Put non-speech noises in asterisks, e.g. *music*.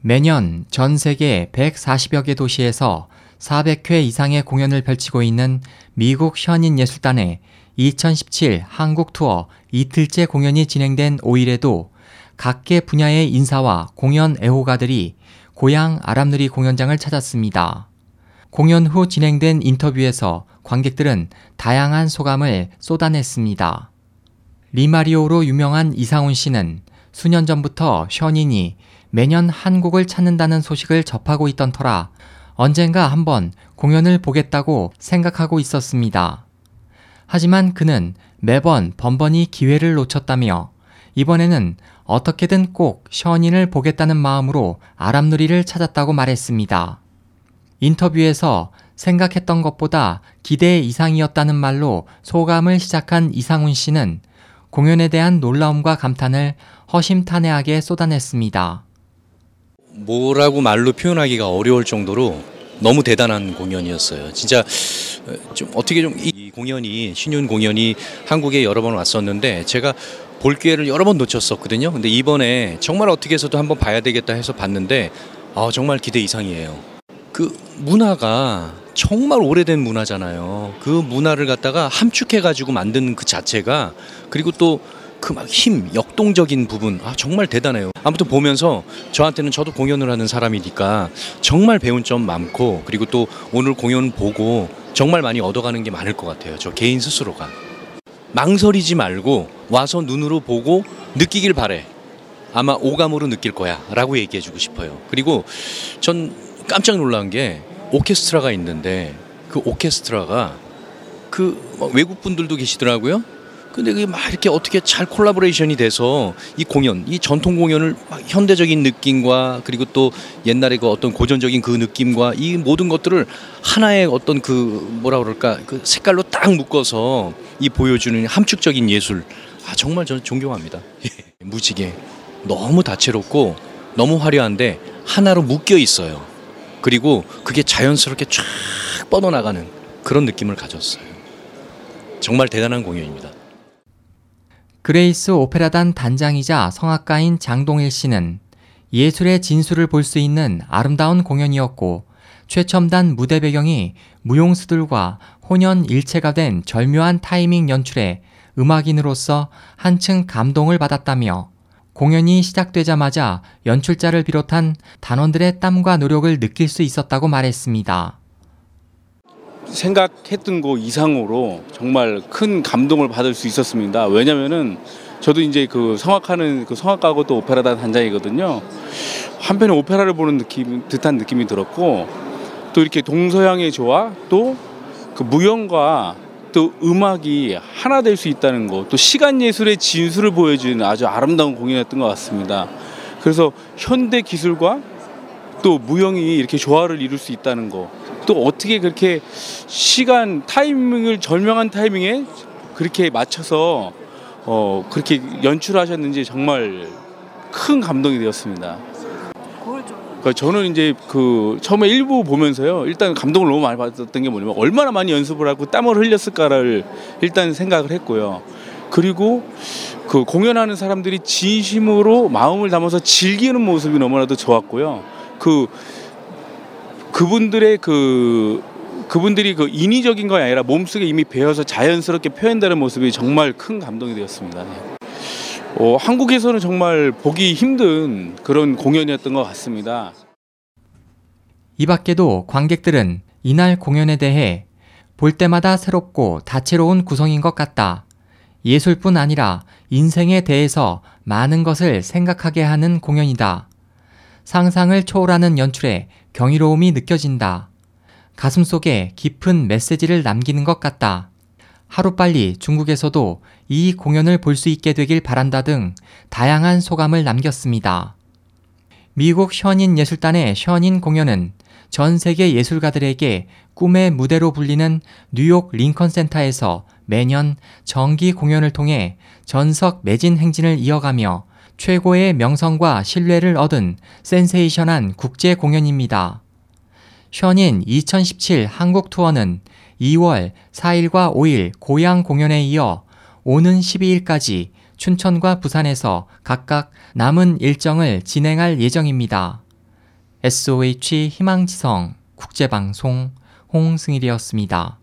매년 전 세계 140여 개 도시에서 400회 이상의 공연을 펼치고 있는 미국 현인 예술단의 2017 한국 투어 이틀째 공연이 진행된 5일에도 각계 분야의 인사와 공연 애호가들이 고향 아람누리 공연장을 찾았습니다. 공연 후 진행된 인터뷰에서 관객들은 다양한 소감을 쏟아냈습니다. 리마리오로 유명한 이상훈 씨는 수년 전부터 현인이 매년 한국을 찾는다는 소식을 접하고 있던 터라 언젠가 한번 공연을 보겠다고 생각하고 있었습니다. 하지만 그는 매번 번번이 기회를 놓쳤다며 이번에는 어떻게든 꼭 션인을 보겠다는 마음으로 아람누리를 찾았다고 말했습니다. 인터뷰에서 생각했던 것보다 기대 이상이었다는 말로 소감을 시작한 이상훈 씨는 공연에 대한 놀라움과 감탄을 허심탄회하게 쏟아냈습니다. 뭐라고 말로 표현하기가 어려울 정도로 너무 대단한 공연이었어요. 진짜 좀 어떻게 좀 이 공연이 신윤 공연이 한국에 여러 번 왔었는데 제가 볼 기회를 여러 번 놓쳤었거든요. 근데 이번에 정말 어떻게 해서도 한번 봐야 되겠다 해서 봤는데 아 정말 기대 이상이에요. 그 문화가 정말 오래된 문화잖아요. 그 문화를 갖다가 함축해 가지고 만든 그 자체가 그리고 또 그 막 힘, 역동적인 부분 아 정말 대단해요. 아무튼 보면서 저한테는 저도 공연을 하는 사람이니까 정말 배운 점 많고 그리고 또 오늘 공연 보고 정말 많이 얻어가는 게 많을 것 같아요. 저 개인 스스로가 망설이지 말고 와서 눈으로 보고 느끼길 바래. 아마 오감으로 느낄 거야 라고 얘기해 주고 싶어요. 그리고 전 깜짝 놀란 게 오케스트라가 있는데 그 오케스트라가 그 외국 분들도 계시더라고요. 근데 그게 막 이렇게 어떻게 잘 콜라보레이션이 돼서 이 공연, 이 전통 공연을 막 현대적인 느낌과 그리고 또 옛날의 그 어떤 고전적인 그 느낌과 이 모든 것들을 하나의 어떤 그 뭐라 그럴까 그 색깔로 딱 묶어서 이 보여주는 함축적인 예술. 아 정말 저는 존경합니다. *laughs* 무지개 너무 다채롭고 너무 화려한데 하나로 묶여 있어요. 그리고 그게 자연스럽게 쫙 뻗어나가는 그런 느낌을 가졌어요. 정말 대단한 공연입니다. 그레이스 오페라단 단장이자 성악가인 장동일 씨는 예술의 진수를 볼 수 있는 아름다운 공연이었고 최첨단 무대 배경이 무용수들과 혼연 일체가 된 절묘한 타이밍 연출에 음악인으로서 한층 감동을 받았다며 공연이 시작되자마자 연출자를 비롯한 단원들의 땀과 노력을 느낄 수 있었다고 말했습니다. 생각했던 거 이상으로 정말 큰 감동을 받을 수 있었습니다. 왜냐면은 저도 이제 그 성악하는 그 성악가고 또 오페라단 단장이거든요. 한편에 오페라를 보는 느낌 듯한 느낌이 들었고 또 이렇게 동서양의 조화 또 그 무용과 또 음악이 하나 될 수 있다는 거, 또 시간 예술의 진수를 보여주는 아주 아름다운 공연이었던 것 같습니다. 그래서 현대 기술과 또 무용이 이렇게 조화를 이룰 수 있다는 거, 또 어떻게 그렇게 시간 타이밍을 절명한 타이밍에 그렇게 맞춰서 어 그렇게 연출하셨는지 정말 큰 감동이 되었습니다. 그러니까 저는 이제 그 처음에 일부 보면서요 일단 감동을 너무 많이 받았던 게 뭐냐면 얼마나 많이 연습을 하고 땀을 흘렸을까를 일단 생각을 했고요. 그리고 그 공연하는 사람들이 진심으로 마음을 담아서 즐기는 모습이 너무나도 좋았고요. 그 그분들의 그 그분들이 그 인위적인 거 아니라 몸속에 이미 배어서 자연스럽게 표현되는 모습이 정말 큰 감동이 되었습니다. 네. 어, 한국에서는 정말 보기 힘든 그런 공연이었던 것 같습니다. 이 밖에도 관객들은 이날 공연에 대해 볼 때마다 새롭고 다채로운 구성인 것 같다. 예술뿐 아니라 인생에 대해서 많은 것을 생각하게 하는 공연이다. 상상을 초월하는 연출에 경이로움이 느껴진다. 가슴 속에 깊은 메시지를 남기는 것 같다. 하루빨리 중국에서도 이 공연을 볼 수 있게 되길 바란다 등 다양한 소감을 남겼습니다. 미국 현인 예술단의 현인 공연은 전 세계 예술가들에게 꿈의 무대로 불리는 뉴욕 링컨 센터에서 매년 정기 공연을 통해 전석 매진 행진을 이어가며 최고의 명성과 신뢰를 얻은 센세이션한 국제 공연입니다. 현인 2017 한국 투어는 2월 4일과 5일 고향 공연에 이어 오는 12일까지 춘천과 부산에서 각각 남은 일정을 진행할 예정입니다. SOH 희망지성 국제방송 홍승일이었습니다.